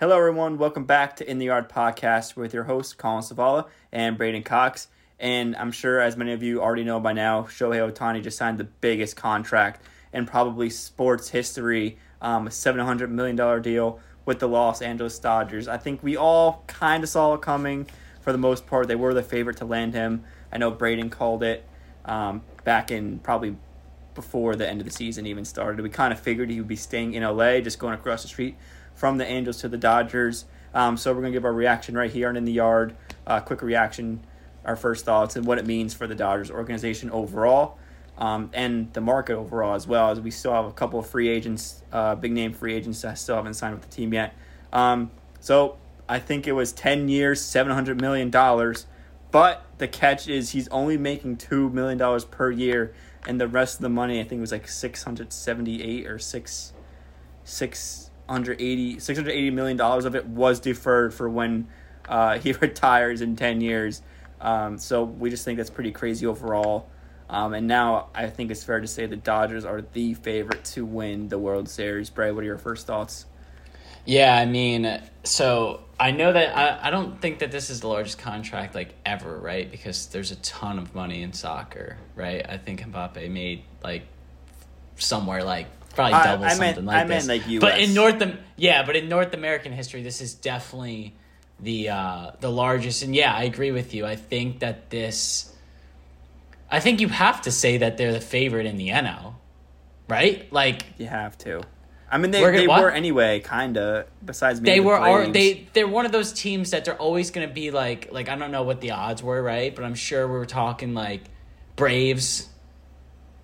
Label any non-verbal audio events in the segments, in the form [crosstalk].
Hello, everyone. Welcome back to In the Yard podcast with your hosts, Collin Savala and Braeden Cox. And I'm sure, as many of you already know by now, Shohei Ohtani just signed the biggest contract in probably sports history um, a $700 million deal with the Los Angeles Dodgers. I think we all kind of saw it coming for the most part. They were the favorite to land him. I know Braeden called it um, back in probably before the end of the season even started. We kind of figured he would be staying in LA, just going across the street from the Angels to the Dodgers. Um, so we're going to give our reaction right here and in the yard. Uh, quick reaction, our first thoughts, and what it means for the Dodgers organization overall. Um, and the market overall as well, as we still have a couple of free agents, uh, big name free agents that still haven't signed with the team yet. Um, so I think it was 10 years, $700 million. But the catch is he's only making $2 million per year, and the rest of the money, I think was like 678 or 6, 6, 680, $680 million of it was deferred for when uh, [laughs] he retires in 10 years. Um, so we just think that's pretty crazy overall. Um, and now I think it's fair to say the Dodgers are the favorite to win the World Series. Bray, what are your first thoughts? Yeah, I mean, so I know that I, I don't think that this is the largest contract like ever, right? Because there's a ton of money in soccer, right? I think Mbappe made like somewhere like probably double I, I something meant, like I this. meant like US. But in North, yeah, but in North American history, this is definitely the uh, the largest. And yeah, I agree with you. I think that this, I think you have to say that they're the favorite in the NL, right? Like you have to. I mean, they, gonna- they what? were anyway, kind of. Besides, they the were al- they they're one of those teams that they're always going to be like like I don't know what the odds were, right? But I'm sure we were talking like Braves,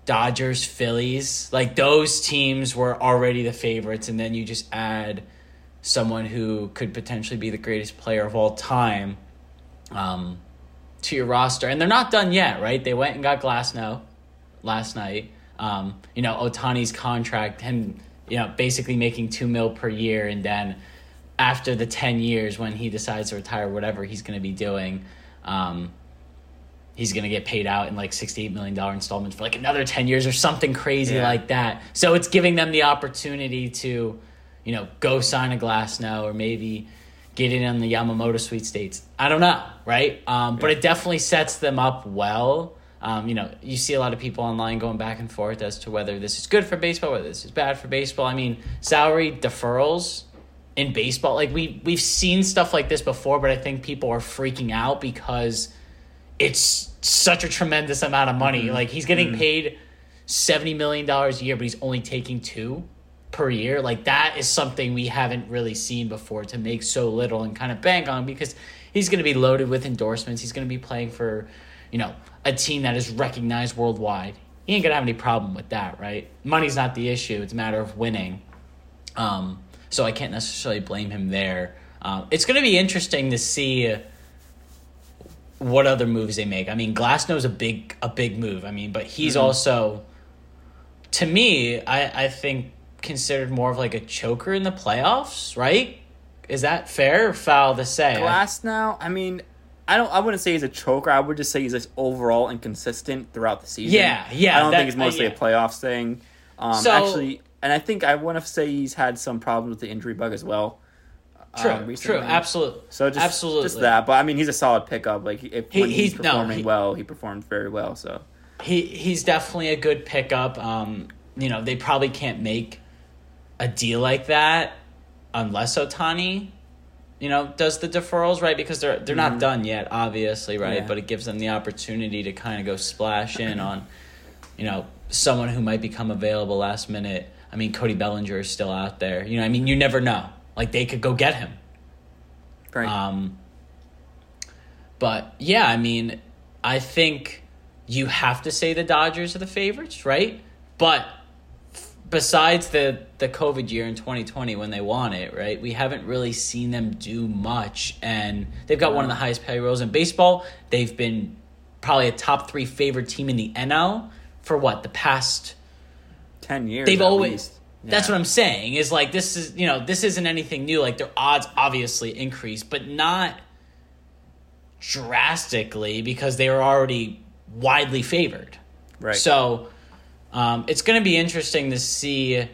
Dodgers, Phillies. Like those teams were already the favorites and then you just add someone who could potentially be the greatest player of all time um to your roster. And they're not done yet, right? They went and got Glasnow last night. Um, you know, Ohtani's contract, him, you know, basically making two mil per year, and then after the ten years when he decides to retire, whatever he's going to be doing, um, he's going to get paid out in like sixty-eight million dollar installments for like another ten years or something crazy Yeah. like that. So it's giving them the opportunity to, you know, go sign a Glasnow or maybe get in on the Yamamoto sweet states. I don't know, right? Um, but it definitely sets them up well. Um, you know, you see a lot of people online going back and forth as to whether this is good for baseball, whether this is bad for baseball. I mean, salary deferrals in baseball, like we we've seen stuff like this before, but I think people are freaking out because it's such a tremendous amount of money. Like he's getting paid seventy million dollars a year, but he's only taking two per year. Like that is something we haven't really seen before to make so little and kind of bank on because he's going to be loaded with endorsements. He's going to be playing for, you know, a team that is recognized worldwide. He ain't gonna have any problem with that, right? Money's not the issue; it's a matter of winning. Um, so I can't necessarily blame him there. Um, it's going to be interesting to see what other moves they make. I mean, Glasnow's a big a big move. I mean, but he's also, to me, I I think considered more of like a choker in the playoffs, right? Is that fair or foul to say? Glasnow. I mean, I don't. I wouldn't say he's a choker. I would just say he's just overall inconsistent throughout the season. Yeah, yeah, I don't that- think it's mostly uh, yeah. a playoffs thing. Um, So- actually, and I think I want to say he's had some problems with the injury bug as well. True, um, true, absolutely. So just absolutely, just that. But I mean, he's a solid pickup. Like if He- when he's, he's- no, performing he- well, he performed very well. So he he's definitely a good pickup. Um, you know, they probably can't make a deal like that unless Ohtani, you know, does the deferrals right because they're they're not done yet, obviously, right? Yeah. But it gives them the opportunity to kind of go splash in on, you know, someone who might become available last minute. I mean, Cody Bellinger is still out there. You know, I mean, you never know. Like they could go get him. right. Um, but yeah, I mean, I think you have to say the Dodgers are the favorites, right? But besides the the COVID year in 2020 when they won it, right? We haven't really seen them do much, and they've got one of the highest payrolls in baseball. They've been probably a top three favorite team in the NL for what the past Ten years. they've always least. That's Yeah. what i'm saying is like this is you know this isn't anything new like their odds obviously increase but not drastically because they were already widely favored Right. so um, it's going to be interesting to see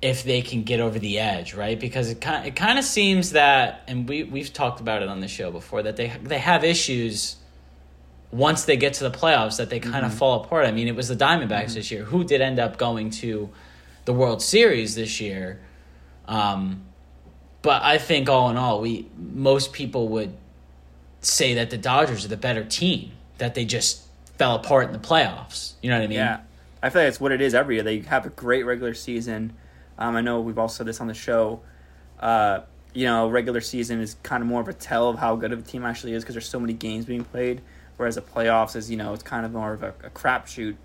if they can get over the edge, right? Because it kind it kind of seems that, and we we've talked about it on the show before that they they have issues once they get to the playoffs that they kind of Mm-hmm. fall apart. I mean, it was the Diamondbacks this year who did end up going to the World Series this year. Um, but I think all in all, we most people would say that the Dodgers are the better team. That they just fell apart in the playoffs. You know what I mean? Yeah, I feel like it's what it is every year. They have a great regular season. Um, I know we've all said this on the show. Uh, you know, regular season is kind of more of a tell of how good of a team actually is because there's so many games being played. Whereas the playoffs is, you know, it's kind of more of a, a crapshoot,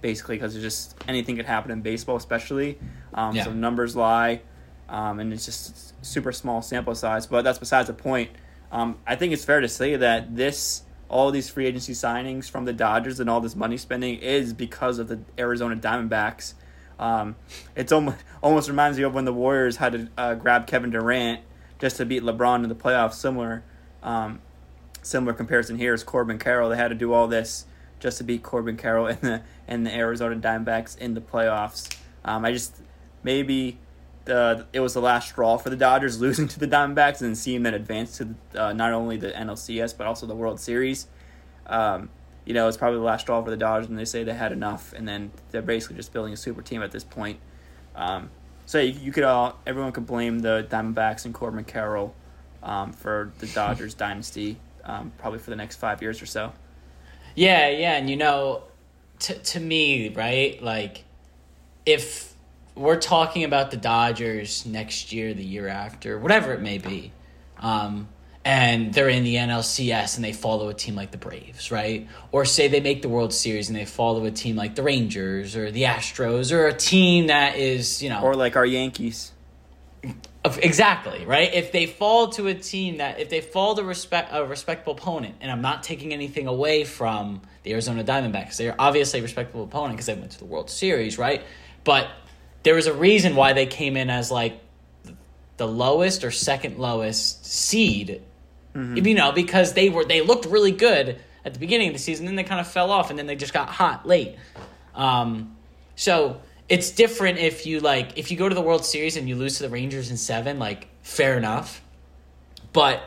basically, because just anything could happen in baseball, especially. Um, Yeah. So numbers lie, um, and it's just super small sample size. But that's besides the point. Um, I think it's fair to say that this all these free agency signings from the Dodgers and all this money spending is because of the Arizona Diamondbacks. Um, it's almost almost reminds me of when the Warriors had to uh, grab Kevin Durant just to beat LeBron in the playoffs. Similar, um, similar comparison here is Corbin Carroll. They had to do all this just to beat Corbin Carroll and the and the Arizona Diamondbacks in the playoffs. Um, I just maybe the it was the last straw for the Dodgers [laughs] losing to the Diamondbacks and seeing them advance to uh, not only the NLCS but also the World Series. Um, you know, it's probably the last straw for the Dodgers, and they say they had enough, and then they're basically just building a super team at this point. Um, so you, you could all everyone could blame the Diamondbacks and Corbin Carroll um, for the Dodgers [laughs] dynasty, um, probably for the next five years or so. Yeah, yeah, and you know, to to me, right? Like, if we're talking about the Dodgers next year, the year after, whatever it may be, um, and they're in the NLCS and they follow a team like the Braves, right? Or say they make the World Series and they follow a team like the Rangers or the Astros or a team that is, you know, Or like our Yankees. Of- Exactly right. If they fall to a team that, if they fall to respect a respectable opponent, and I'm not taking anything away from the Arizona Diamondbacks, they're obviously a respectable opponent because they went to the World Series, right? But there was a reason why they came in as like the lowest or second lowest seed. You know, because they were they looked really good at the beginning of the season, then they kind of fell off, and then they just got hot late. Um, so it's different if you like if you go to the World Series and you lose to the Rangers in seven, like fair enough. But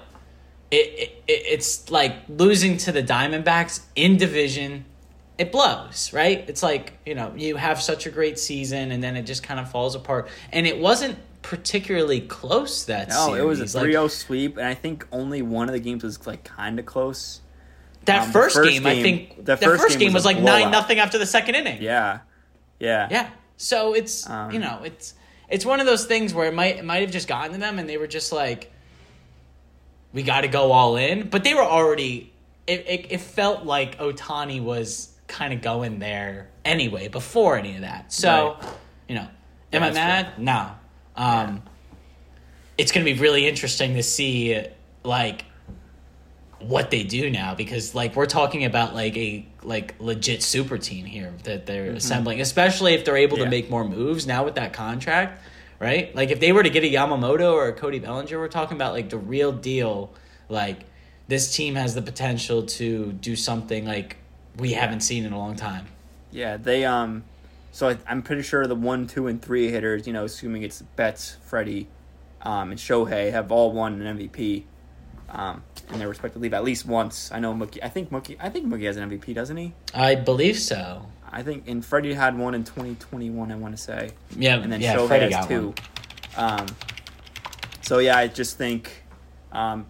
it, it it's like losing to the Diamondbacks in division. It blows, right? It's like you know you have such a great season and then it just kind of falls apart. And it wasn't particularly close that No, series. it was a Like, 3-0 sweep, and I think only one of the games was like kind of close. that um, first, first game, I think the that first first, game game was was, like nine nothing after the second inning. Yeah, yeah, Yeah. So it's Um, you know it's it's one of those things where it might it might have just gotten to them and they were just like, we got to go all in. But they were already. It it, it felt like Ohtani was kind of going there anyway before any of that. So, Right. you know, Yeah, am I that's mad? No. Um, It's gonna be really interesting to see like what they do now because like we're talking about like a like legit super team here that they're assembling especially if they're able Mm-hmm. Yeah. to make more moves now with that contract right like if they were to get a yamamoto or a cody bellinger we're talking about like the real deal like this team has the potential to do something like we haven't seen in a long time yeah. They um, so I, I'm pretty sure the one, two, and three hitters, you know, assuming it's Betts, Freddie, um, and Shohei, have all won an MVP, um, in their respective league at least once. I know Mookie. I think Mookie. I think Mookie has an MVP, doesn't he? i believe so I think, and Freddie had one in 2021. I want to say. yeah and then yeah Shohei Freddie has got two. Um, so yeah, I just think, um,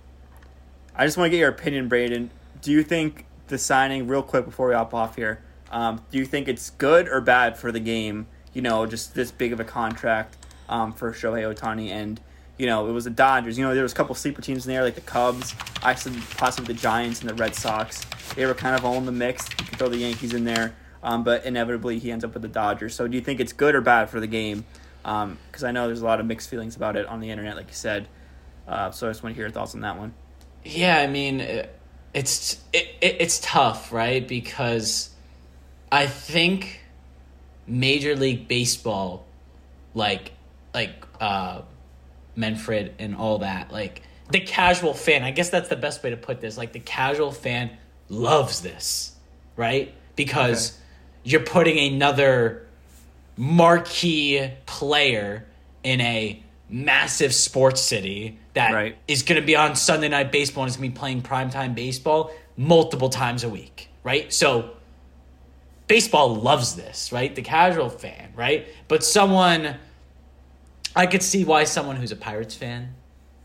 I just want to get your opinion, Braeden. Do you think the signing, real quick before we hop off here, um, do you think it's good or bad for the game? You know, just this big of a contract um, for Shohei Ohtani, and you know, it was the Dodgers. You know, there was a couple sleeper teams in there, like the Cubs, actually possibly the Giants and the Red Sox. They were kind of all in the mix. You could throw the Yankees in there, um, but inevitably he ends up with the Dodgers. So, do you think it's good or bad for the game? Because I know there's a lot of mixed feelings about it on the internet, like you said. Uh, so I just want to hear your thoughts on that one. Yeah, I mean, it's it, it, it's tough, right? Because I think Major League Baseball, like like uh, Manfred and all that, like the casual fan. I guess that's the best way to put this. Like the casual fan loves this, right? Because Okay. you're putting another marquee player in a massive sports city that is Right. going to be on Sunday night baseball and is going to be playing primetime baseball multiple times a week, right? So baseball loves this, right? The casual fan, right? But someone I could see why someone who's a Pirates fan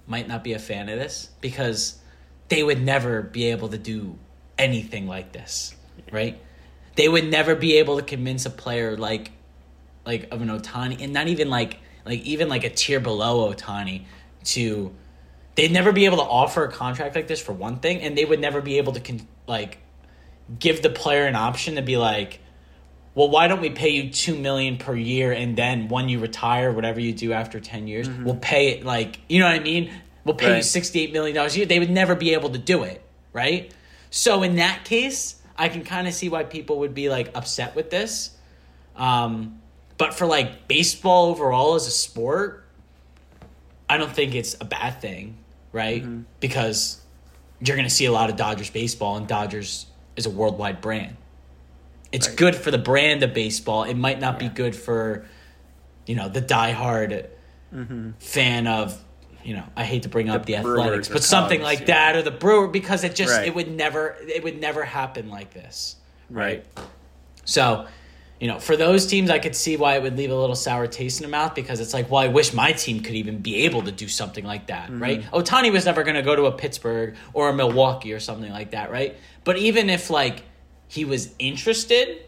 might not be a fan of this because they would never be able to do anything like this, right? They would never be able to convince a player like like of an Ohtani and not even like like even like a tier below Ohtani to they'd never be able to offer a contract like this for one thing and they would never be able to con- like give the player an option to be like well why don't we pay you 2 million per year and then when you retire whatever you do after 10 years we'll pay it like you know what i mean? We'll pay you 68 million dollars a year. They would never be able to do it right? So in that case i can kind of see why people would be like upset with this. Um, but for like baseball overall as a sport i don't think it's a bad thing right? Because you're going to see a lot of dodgers baseball and dodgers is a worldwide brand it's Right. good for the brand of baseball. It might not be good for, you know, the diehard fan of, you know, I hate to bring up the, athletics, but something Cubs, like yeah. that or the Brewer because it just Right. it would never it would never happen like this. Right. So, you know, for those teams, I could see why it would leave a little sour taste in the mouth because it's like, well, I wish my team could even be able to do something like that, Mm-hmm. right? Ohtani was never going to go to a Pittsburgh or a Milwaukee or something like that, right? But even if like he was interested,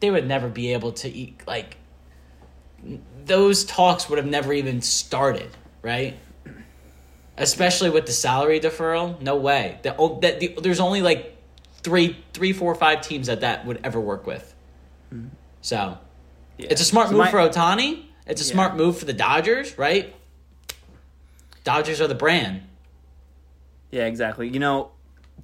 they would never be able to eat like those talks would have never even started, right? Especially with the salary deferral, no way. The, oh, that the, there's only like three, three, four, five teams that that would ever work with. Mm-hmm. So Yeah. it's a smart So move my- for Ohtani. It's a Yeah. smart move for the Dodgers, right? Dodgers are the brand. Yeah, exactly. You know,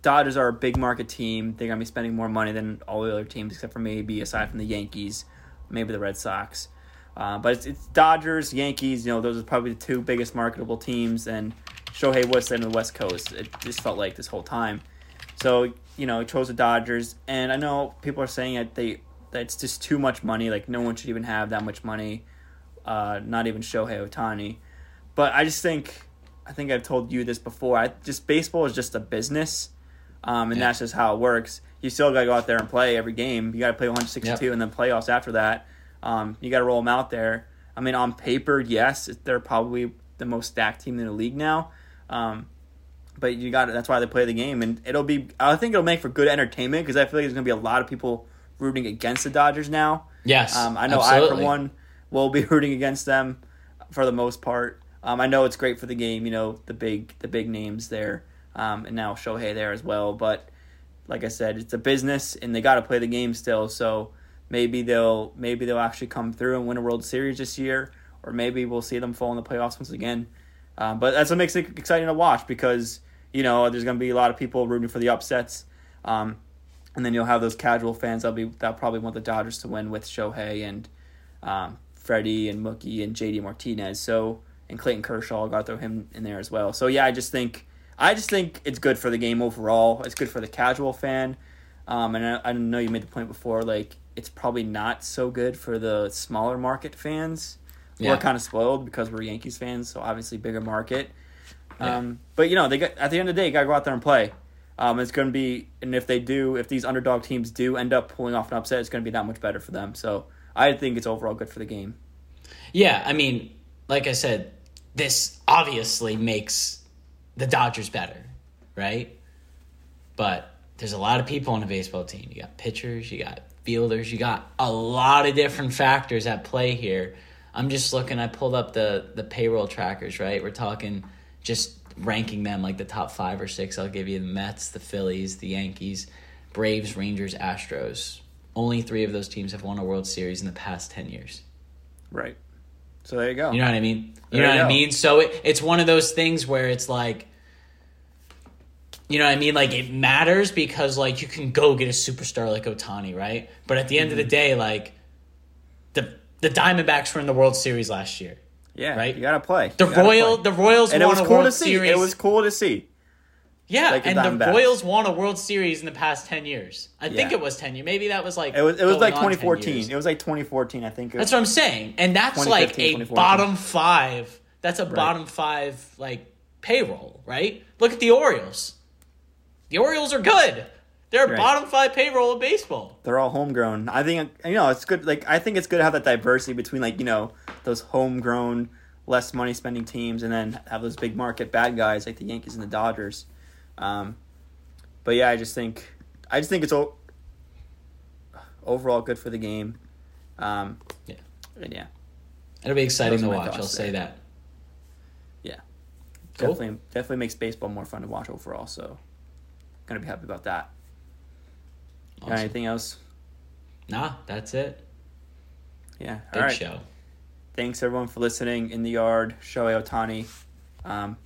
Dodgers are a big market team. They're gonna be spending more money than all the other teams, except for maybe aside from the Yankees, maybe the Red Sox. Uh, but it's, it's Dodgers, Yankees. You know, those are probably the two biggest marketable teams, and Shohei was in the West Coast. It just felt like this whole time. So you know, he chose the Dodgers, and I know people are saying that they that it's just too much money. Like no one should even have that much money. Uh, not even Shohei Ohtani. But I just think I think I've told you this before. I just baseball is just a business, um, and Yeah. that's just how it works. You still got to go out there and play every game. You got to play 162, Yep. and then playoffs after that. Um, you got to roll them out there. I mean, on paper, yes, they're probably the most stacked team in the league now. Um, but you got That's why they play the game, and it'll be. I think it'll make for good entertainment because I feel like there's gonna be a lot of people rooting against the Dodgers now. Yes, Um, I know I for one will be [laughs] rooting against them for the most part. Um, I know it's great for the game, you know the big the big names there, um, and now Shohei there as well. But like I said, it's a business, and they got to play the game still. So maybe they'll maybe they'll actually come through and win a World Series this year, or maybe we'll see them fall in the playoffs once again. Um, but that's what makes it exciting to watch because you know there's going to be a lot of people rooting for the upsets. Um, and then you'll have those casual fans that'll be that probably want the Dodgers to win with Shohei and um, Freddie and Mookie and JD Martinez. So and Clayton Kershaw got to throw him in there as well. So yeah, I just think I just think it's good for the game overall. It's good for the casual fan. Um, and I, I know you made the point before, like it's probably not so good for the smaller market fans. Yeah. We're kind of spoiled because we're Yankees fans, so obviously bigger market. Yeah. Um, but you know, they got at the end of the day, you gotta go out there and play. Um, it's going to be, and if they do, if these underdog teams do end up pulling off an upset, it's going to be that much better for them. So I think it's overall good for the game. Yeah, I mean, like I said, this obviously makes the Dodgers better, right? But there's a lot of people on a baseball team. You got pitchers, you got fielders, you got a lot of different factors at play here. I'm just looking, I pulled up the the payroll trackers, right? We're talking just ranking them like the top 5 or 6. I'll give you the Mets, the Phillies, the Yankees, Braves, Rangers, Astros. Only 3 of those teams have won a World Series in the past 10 years. Right. So there you go. You know what I mean? You There know you what I mean? So it, it's one of those things where it's like, you know what I mean? Like it matters because like you can go get a superstar like Ohtani, right? But at the end Mm-hmm. of the day, like the the Diamondbacks were in the World Series last year. yeah, right? You got to play. The gotta Royal play. the Royals and it won was a cool World to see. Series. It was cool to see. Yeah, like and the. Royals won a World Series in the past ten years. I think it was ten years. Maybe that was like It was it was like 2014. It was like 2014, I think. That's what I'm saying, and that's like a bottom five. That's a bottom five like payroll, right? Look at the Orioles. The Orioles are good. They're a Right. bottom five payroll of baseball. they're all homegrown. I think you know it's good. Like I think it's good to have that diversity between like you know those homegrown, less money spending teams, and then have those big market bad guys like the Yankees and the Dodgers. Um, but yeah, I just think I just think it's o- overall good for the game. Um, Yeah. and yeah, It'll be exciting Those to watch. I'll say there. that. yeah, Cool. definitely definitely makes baseball more fun to watch overall. So, gonna be happy about that. Awesome. anything else? Nah, that's it. Yeah. Big All right. show. thanks everyone for listening in the yard shohei ohtani um,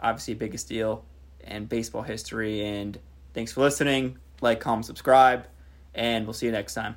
obviously biggest deal in baseball history. And thanks for listening. Like comment subscribe and we'll see you next time